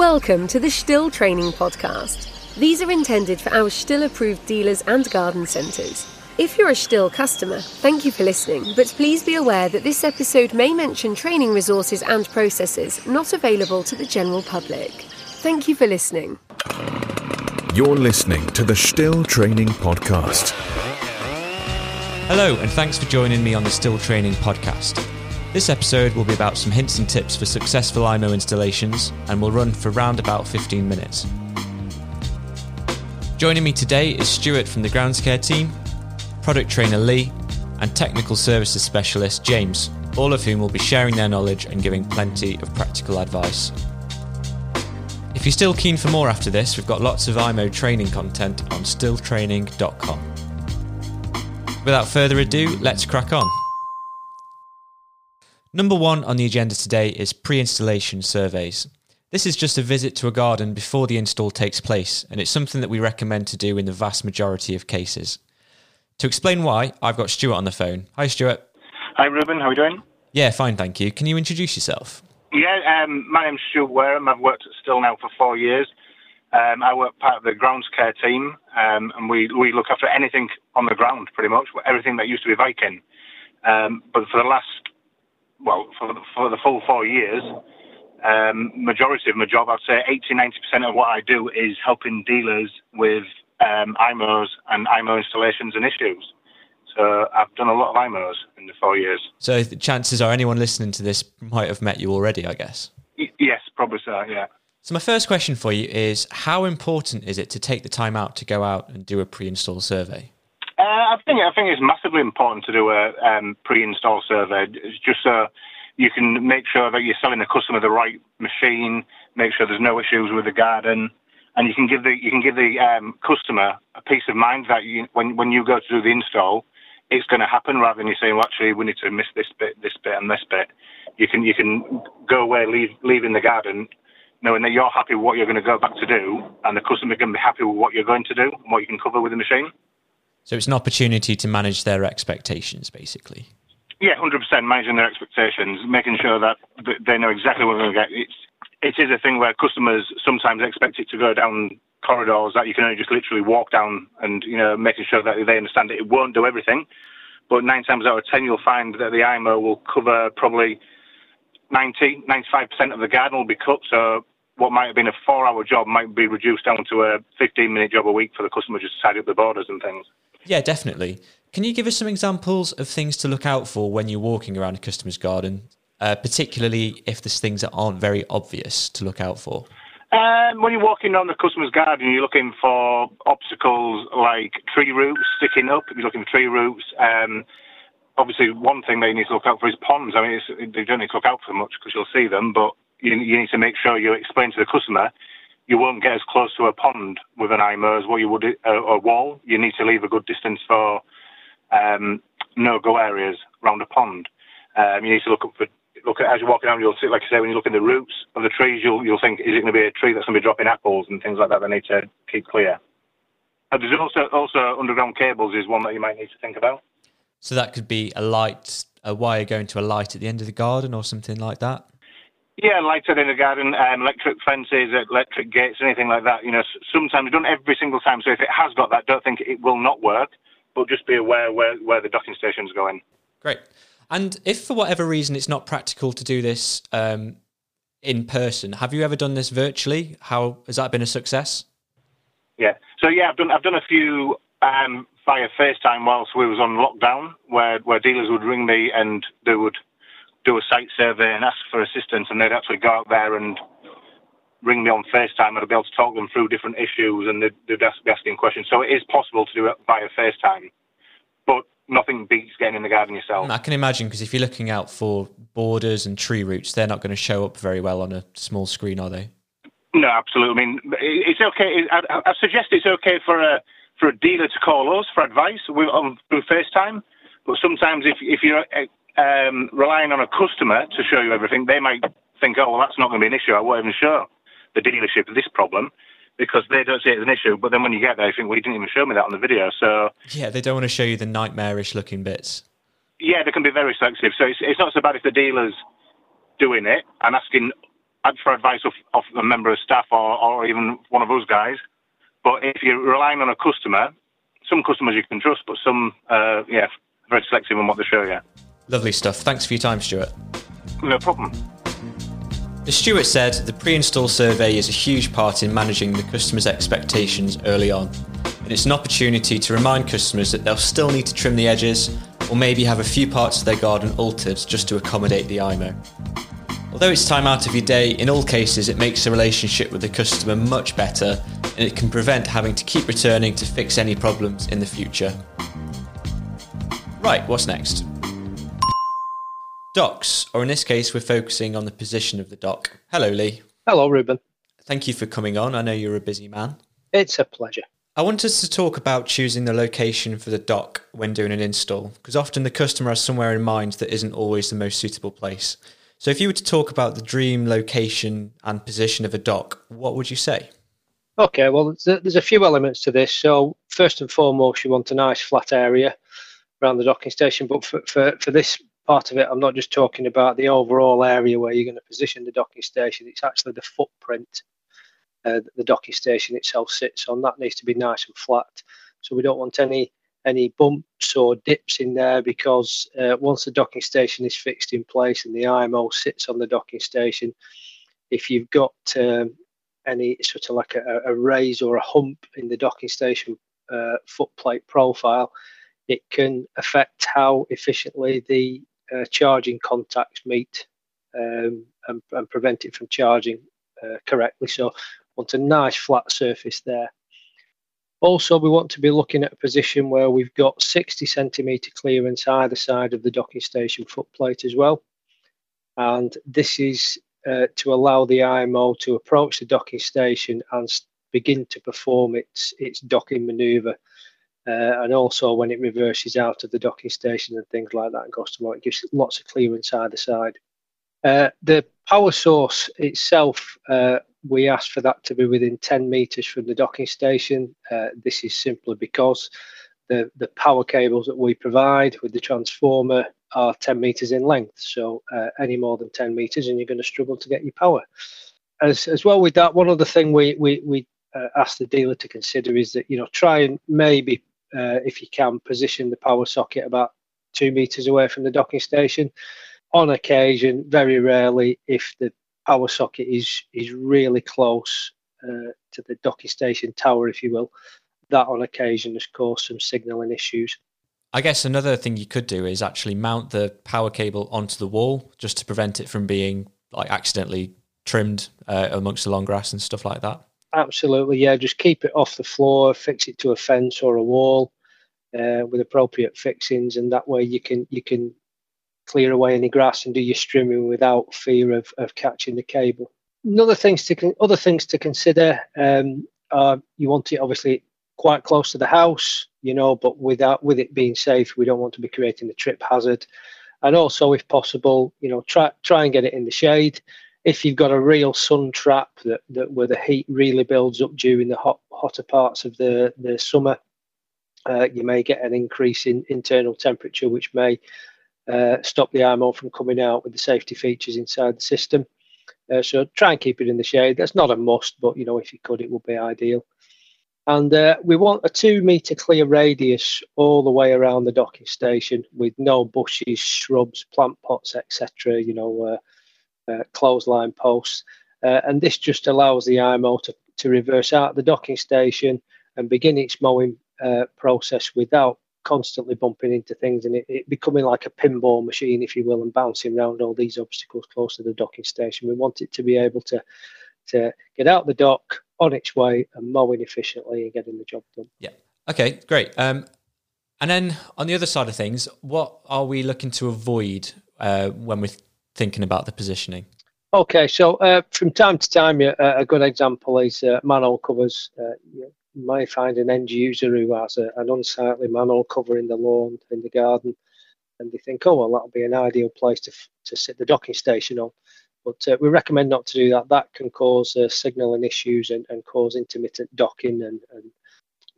Welcome to the Stihl Training Podcast. These are intended for our Stihl approved dealers and garden centres. If you're a Stihl customer, thank you for listening, but please be aware that this episode may mention training resources and processes not available to the general public. Thank you for listening. You're listening to the Stihl Training Podcast. Hello, and thanks for joining me on the Stihl Training Podcast. This episode will be about some hints and tips for successful iMOW installations and will run for around about 15 minutes. Joining me today is Stuart from the Grounds Care team, product trainer Lee, and technical services specialist James, all of whom will be sharing their knowledge and giving plenty of practical advice. If you're still keen for more after this, we've got lots of iMOW training content on stihltraining.com. Without further ado, let's crack on. Number one on the agenda today is pre installation surveys. This is just a visit to a garden before the install takes place, and it's something that we recommend to do in the vast majority of cases. To explain why, I've got Stuart on the phone. Hi, Stuart. Hi, Ruben. How are you doing? Yeah, fine, thank you. Can you introduce yourself? Yeah, um, my name's Stuart Wareham. I've worked at Stihl now for four years. Um, I work part of the grounds care team, um, and we, we look after anything on the ground, pretty much, everything that used to be Viking. Um, but for the last well, for the, for the full four years, um, majority of my job, I'd say 80, 90% of what I do is helping dealers with um, iMOWs and iMOW installations and issues. So I've done a lot of iMOWs in the four years. So the chances are anyone listening to this might have met you already, I guess. Y- yes, probably so. Yeah. So my first question for you is: How important is it to take the time out to go out and do a pre-install survey? I think I think it's massively important to do a um, pre-install survey. Just so you can make sure that you're selling the customer the right machine, make sure there's no issues with the garden, and you can give the you can give the um, customer a peace of mind that you, when when you go to do the install, it's going to happen rather than you saying, well, actually, we need to miss this bit, this bit, and this bit. You can you can go away, leave leaving the garden, knowing that you're happy with what you're going to go back to do, and the customer can be happy with what you're going to do and what you can cover with the machine. So it's an opportunity to manage their expectations, basically. Yeah, hundred percent managing their expectations, making sure that they know exactly what they're going to get. It's it is a thing where customers sometimes expect it to go down corridors that you can only just literally walk down, and you know, making sure that they understand that it won't do everything. But nine times out of ten, you'll find that the iMOW will cover probably 90, 95% of the garden will be cut. So what might have been a four-hour job might be reduced down to a 15-minute job a week for the customer just to tidy up the borders and things. Yeah, definitely. Can you give us some examples of things to look out for when you're walking around a customer's garden, uh, particularly if there's things that aren't very obvious to look out for? Um, when you're walking around the customer's garden, you're looking for obstacles like tree roots sticking up. You're looking for tree roots. Um, obviously, one thing you need to look out for is ponds. I mean, they don't need to look out for much because you'll see them, but you, you need to make sure you explain to the customer you won't get as close to a pond with an iMOW as what you would a, a wall. You need to leave a good distance for um, no-go areas around a pond. Um, you need to look up for look at as you're walking around. You'll see, like I say, when you look in the roots of the trees, you'll you'll think, is it going to be a tree that's going to be dropping apples and things like that? That need to keep clear. And there's also also underground cables is one that you might need to think about. So that could be a light, a wire going to a light at the end of the garden, or something like that. Yeah, lighted in the garden, um, electric fences, electric gates, anything like that. You know, sometimes done every single time. So if it has got that, don't think it will not work, but just be aware where, where the docking station's going. Great. And if for whatever reason it's not practical to do this um, in person, have you ever done this virtually? How has that been a success? Yeah. So yeah, I've done I've done a few um, via FaceTime whilst we was on lockdown, where where dealers would ring me and they would do a site survey and ask for assistance, and they'd actually go out there and ring me on FaceTime, and I'd be able to talk them through different issues, and they'd, they'd ask, be asking questions. So it is possible to do it via FaceTime, but nothing beats getting in the garden yourself. I can imagine because if you're looking out for borders and tree roots, they're not going to show up very well on a small screen, are they? No, absolutely. I mean, it's okay. I, I suggest it's okay for a for a dealer to call us for advice on, um, through FaceTime, but sometimes if if you're um, relying on a customer to show you everything, they might think, oh, well, that's not going to be an issue. I won't even show the dealership this problem because they don't see it as an issue. But then when you get there, you think, well, you didn't even show me that on the video. So yeah, they don't want to show you the nightmarish looking bits. Yeah, they can be very selective. So it's, it's not so bad if the dealer's doing it and asking for advice of, of a member of staff or, or even one of us guys. But if you're relying on a customer, some customers you can trust, but some, uh, yeah, very selective on what they show you. Lovely stuff. Thanks for your time, Stuart. No problem. As Stuart said, the pre install survey is a huge part in managing the customer's expectations early on. And it's an opportunity to remind customers that they'll still need to trim the edges or maybe have a few parts of their garden altered just to accommodate the iMOW. Although it's time out of your day, in all cases it makes the relationship with the customer much better and it can prevent having to keep returning to fix any problems in the future. Right, what's next? Docks, or in this case, we're focusing on the position of the dock. Hello, Lee. Hello, Ruben. Thank you for coming on. I know you're a busy man. It's a pleasure. I wanted us to talk about choosing the location for the dock when doing an install, because often the customer has somewhere in mind that isn't always the most suitable place. So, if you were to talk about the dream location and position of a dock, what would you say? Okay, well, there's a few elements to this. So, first and foremost, you want a nice flat area around the docking station. But for, for, for this part of it, I'm not just talking about the overall area where you're going to position the docking station, it's actually the footprint uh, the docking station itself sits on. That needs to be nice and flat. So, we don't want any any bumps or dips in there because uh, once the docking station is fixed in place and the iMOW sits on the docking station, if you've got um, any sort of like a, a, raise or a hump in the docking station uh, footplate profile, it can affect how efficiently the uh, charging contacts meet um, and, and, prevent it from charging uh, correctly. So, want a nice flat surface there. Also, we want to be looking at a position where we've got 60 centimetre clearance either side of the docking station footplate as well. And this is uh, to allow the iMOW to approach the docking station and begin to perform its, its docking manoeuvre. Uh, and also when it reverses out of the docking station and things like that and goes to more, it gives lots of clearance either side. Uh, the power source itself uh, we asked for that to be within 10 metres from the docking station. Uh, this is simply because the, the power cables that we provide with the transformer are 10 metres in length. So uh, any more than 10 metres and you're going to struggle to get your power. As, as well with that, one other thing we, we, we uh, ask the dealer to consider is that, you know, try and maybe, uh, if you can, position the power socket about two metres away from the docking station. On occasion, very rarely, if the power socket is is really close uh, to the docking station tower, if you will. That on occasion has caused some signalling issues. I guess another thing you could do is actually mount the power cable onto the wall just to prevent it from being like accidentally trimmed uh, amongst the long grass and stuff like that. Absolutely, yeah. Just keep it off the floor, fix it to a fence or a wall uh, with appropriate fixings, and that way you can you can clear away any grass and do your strimming without fear of, of catching the cable. Another things to other things to consider. Um, are you want it obviously quite close to the house, you know, but without with it being safe, we don't want to be creating a trip hazard. And also, if possible, you know, try try and get it in the shade. If you've got a real sun trap that, that where the heat really builds up during the hot hotter parts of the the summer, uh, you may get an increase in internal temperature, which may uh, stop the iMOW from coming out with the safety features inside the system. Uh, so try and keep it in the shade. That's not a must, but you know if you could, it would be ideal. And uh, we want a two meter clear radius all the way around the docking station with no bushes, shrubs, plant pots, etc. You know, uh, uh, clothesline posts. Uh, and this just allows the iMOW to, to reverse out the docking station and begin its mowing process without constantly bumping into things and it, it, becoming like a pinball machine, if you will, and bouncing around all these obstacles close to the docking station. We want it to be able to to get out the dock on its way and mowing efficiently and getting the job done. Yeah. Okay, great. Um, and then on the other side of things, what are we looking to avoid uh, when we're thinking about the positioning? Okay, so uh, from time to time, uh, a good example is uh, manhole covers. Uh, you may find an end user who has a, an unsightly manhole cover in the lawn, in the garden, and they think, oh, well, that'll be an ideal place to, to sit the docking station on. But uh, we recommend not to do that. That can cause uh, signaling issues and, and cause intermittent docking. And, and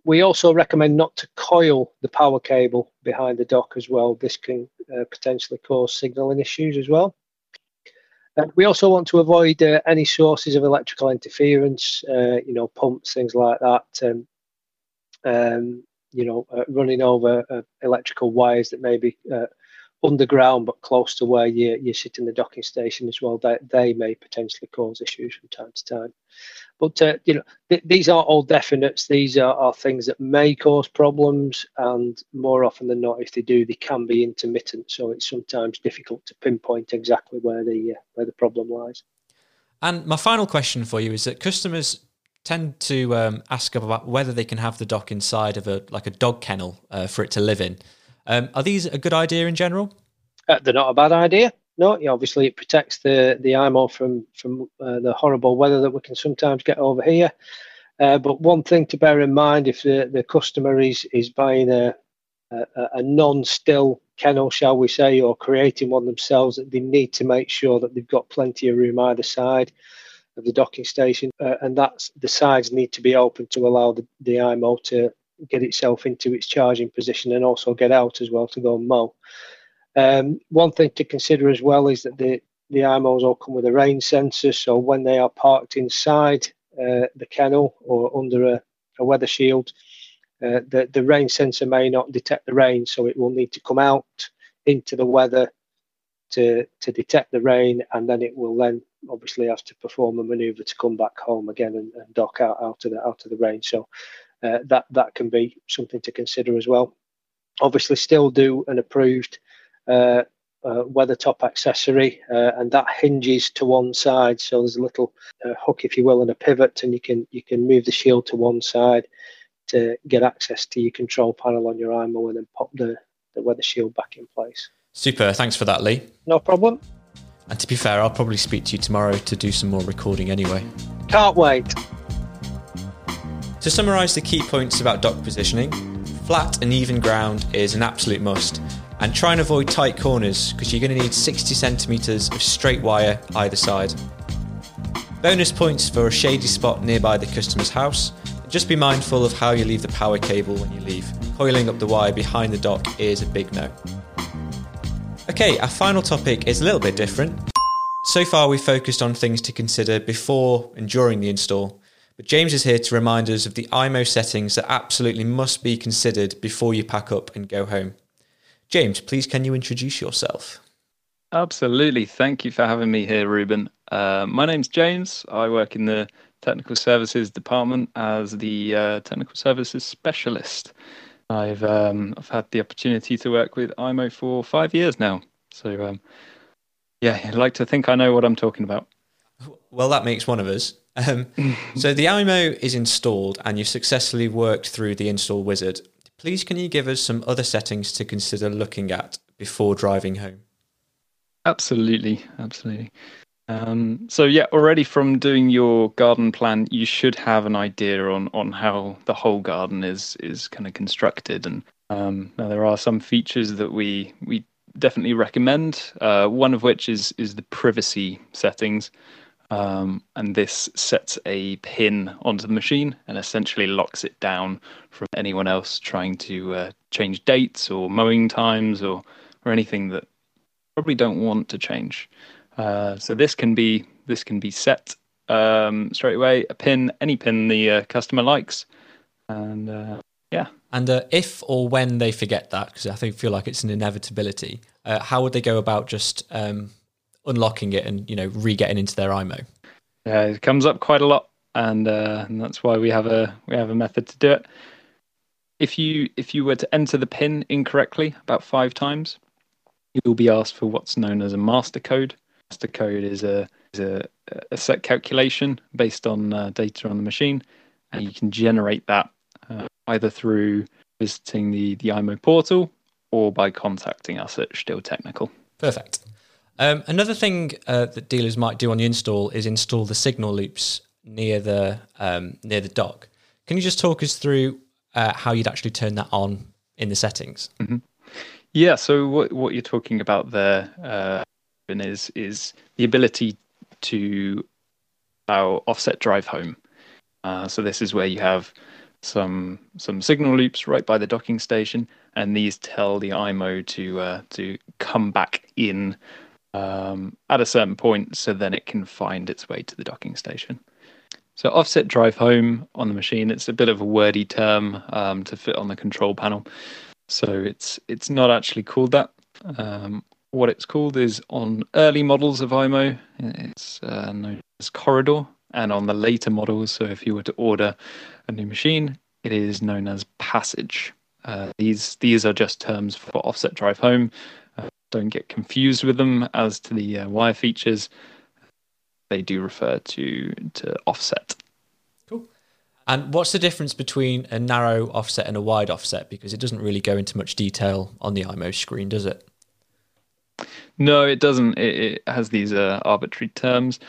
we also recommend not to coil the power cable behind the dock as well. This can uh, potentially cause signaling issues as well. We also want to avoid uh, any sources of electrical interference, uh, you know, pumps, things like that. Um, um, you know, uh, running over uh, electrical wires that may be uh, underground but close to where you, you sit in the docking station as well. They, they may potentially cause issues from time to time. But uh, you know, th- these are all definites. These are, are things that may cause problems, and more often than not, if they do, they can be intermittent. So it's sometimes difficult to pinpoint exactly where the uh, where the problem lies. And my final question for you is that customers tend to um, ask about whether they can have the dock inside of a like a dog kennel uh, for it to live in. Um, are these a good idea in general? Uh, they're not a bad idea. No, obviously it protects the the iMOW from from uh, the horrible weather that we can sometimes get over here. Uh, but one thing to bear in mind if the, the customer is is buying a a, a non-Stihl kennel, shall we say, or creating one themselves, that they need to make sure that they've got plenty of room either side of the docking station, uh, and that's the sides need to be open to allow the, the iMOW to get itself into its charging position and also get out as well to go and mow. Um, one thing to consider as well is that the the iMOWs all come with a rain sensor, so when they are parked inside uh, the kennel or under a, a weather shield, uh, the the rain sensor may not detect the rain, so it will need to come out into the weather to to detect the rain, and then it will then obviously have to perform a manoeuvre to come back home again and, and dock out out of the out of the rain. So uh, that that can be something to consider as well. Obviously, Stihl do an approved uh, uh, weather top accessory, uh, and that hinges to one side. So there's a little uh, hook, if you will, and a pivot, and you can you can move the shield to one side to get access to your control panel on your iMOW, and then pop the the weather shield back in place. Super. Thanks for that, Lee. No problem. And to be fair, I'll probably speak to you tomorrow to do some more recording anyway. Can't wait. To summarise the key points about dock positioning, flat and even ground is an absolute must, and try and avoid tight corners because you're going to need 60 centimetres of straight wire either side. Bonus points for a shady spot nearby the customer's house. Just be mindful of how you leave the power cable when you leave. Coiling up the wire behind the dock is a big no. Okay, our final topic is a little bit different. So far, we've focused on things to consider before and during the install. But James is here to remind us of the iMOW settings that absolutely must be considered before you pack up and go home. James, please can you introduce yourself? Absolutely. Thank you for having me here, Ruben. Uh, my name's James. I work in the Technical Services Department as the uh, Technical Services Specialist. I've um, I've had the opportunity to work with iMOW for five years now. So um, yeah, I'd like to think I know what I'm talking about. Well, that makes one of us. Um, so the iMOW is installed and you've successfully worked through the install wizard. Please can you give us some other settings to consider looking at before driving home? Absolutely, absolutely. Um, so yeah, already from doing your garden plan, you should have an idea on on how the whole garden is is kind of constructed. And um, now there are some features that we we definitely recommend. Uh, one of which is is the privacy settings. Um, and this sets a pin onto the machine and essentially locks it down from anyone else trying to uh, change dates or mowing times or or anything that probably don't want to change. Uh, so this can be this can be set um, straight away a pin any pin the uh, customer likes, and uh, yeah. And uh, if or when they forget that, because I think feel like it's an inevitability, uh, how would they go about just um, unlocking it and you know re-getting into their iMOW? Yeah, it comes up quite a lot, and, uh, and that's why we have a we have a method to do it. If you if you were to enter the pin incorrectly about five times, you'll be asked for what's known as a master code. Master code is a is a, a set calculation based on uh, data on the machine, and you can generate that uh, either through visiting the the iMOW portal or by contacting us at Stihl Technical. Perfect. Um, another thing uh, that dealers might do on the install is install the signal loops near the um, near the dock. Can you just talk us through uh, how you'd actually turn that on in the settings? Mm-hmm. Yeah. So what what you're talking about there uh, is is the ability to allow offset drive home. Uh, so this is where you have some some signal loops right by the docking station, and these tell the iMOW to uh, to come back in um, at a certain point so then it can find its way to the docking station. So offset drive home on the machine, it's a bit of a wordy term um, to fit on the control panel. So it's it's not actually called that. Um, what it's called is on early models of iMOW, it's uh, known as corridor, and on the later models, so if you were to order a new machine, it is known as passage. Uh, these these are just terms for offset drive home. Don't get confused with them as to the uh, wire features. They do refer to to offset. Cool. And what's the difference between a narrow offset and a wide offset? Because it doesn't really go into much detail on the iMOW screen, does it? No, it doesn't. It, it has these uh, arbitrary terms.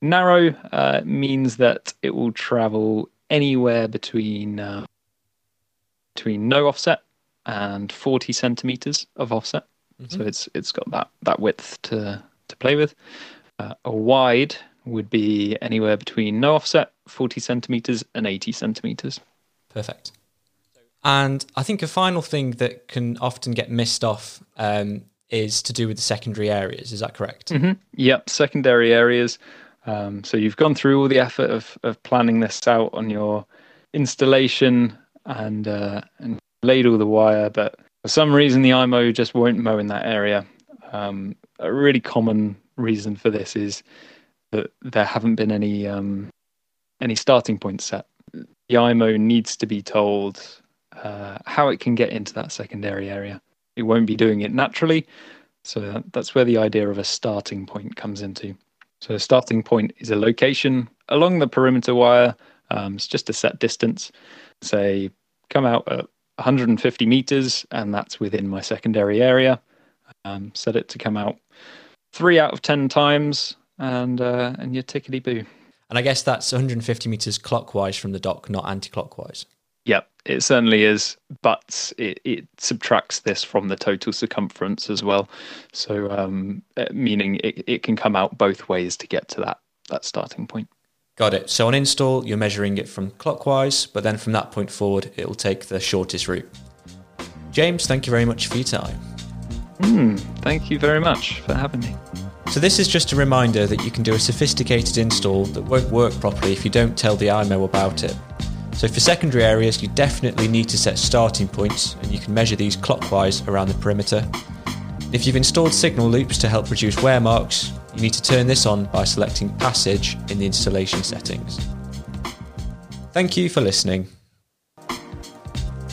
Narrow uh, means that it will travel anywhere between uh, between no offset and 40 centimeters of offset. Mm-hmm. So it's it's got that that width to to play with. Uh, a wide would be anywhere between no offset, 40 centimeters, and 80 centimeters. Perfect. And I think a final thing that can often get missed off um, is to do with the secondary areas. Is that correct? Mm-hmm. Yep, secondary areas. Um, so you've gone through all the effort of, of planning this out on your installation and uh, and laid all the wire, but for some reason the iMOW just won't mow in that area. Um, a really common reason for this is that there haven't been any um, any starting points set. The iMOW needs to be told uh, how it can get into that secondary area it won't be doing it naturally. So that's where the idea of a starting point comes into. So a starting point is a location along the perimeter wire. Um, it's just a set distance. Say, come out at 150 meters, and that's within my secondary area. Um, set it to come out three out of 10 times, and uh, and you're tickety boo. And I guess that's 150 meters clockwise from the dock, not anti-clockwise. Yep, it certainly is, but it, it subtracts this from the total circumference as well. So, um, uh, meaning it, it can come out both ways to get to that, that starting point. Got it. So on install, you're measuring it from clockwise, but then from that point forward, it will take the shortest route. James, thank you very much for your time. Mm, thank you very much for having me. So this is just a reminder that you can do a sophisticated install that won't work properly if you don't tell the iMOW about it. So for secondary areas, you definitely need to set starting points and you can measure these clockwise around the perimeter. If you've installed signal loops to help reduce wear marks, you need to turn this on by selecting passage in the installation settings. Thank you for listening.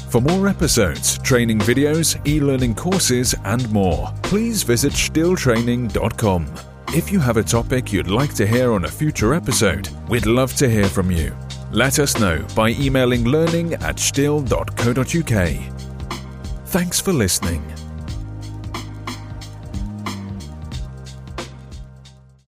For more episodes, training videos, e-learning courses and more, please visit stihltraining.com. If you have a topic you'd like to hear on a future episode, we'd love to hear from you. Let us know by emailing learning at stihl.co.uk. Thanks for listening.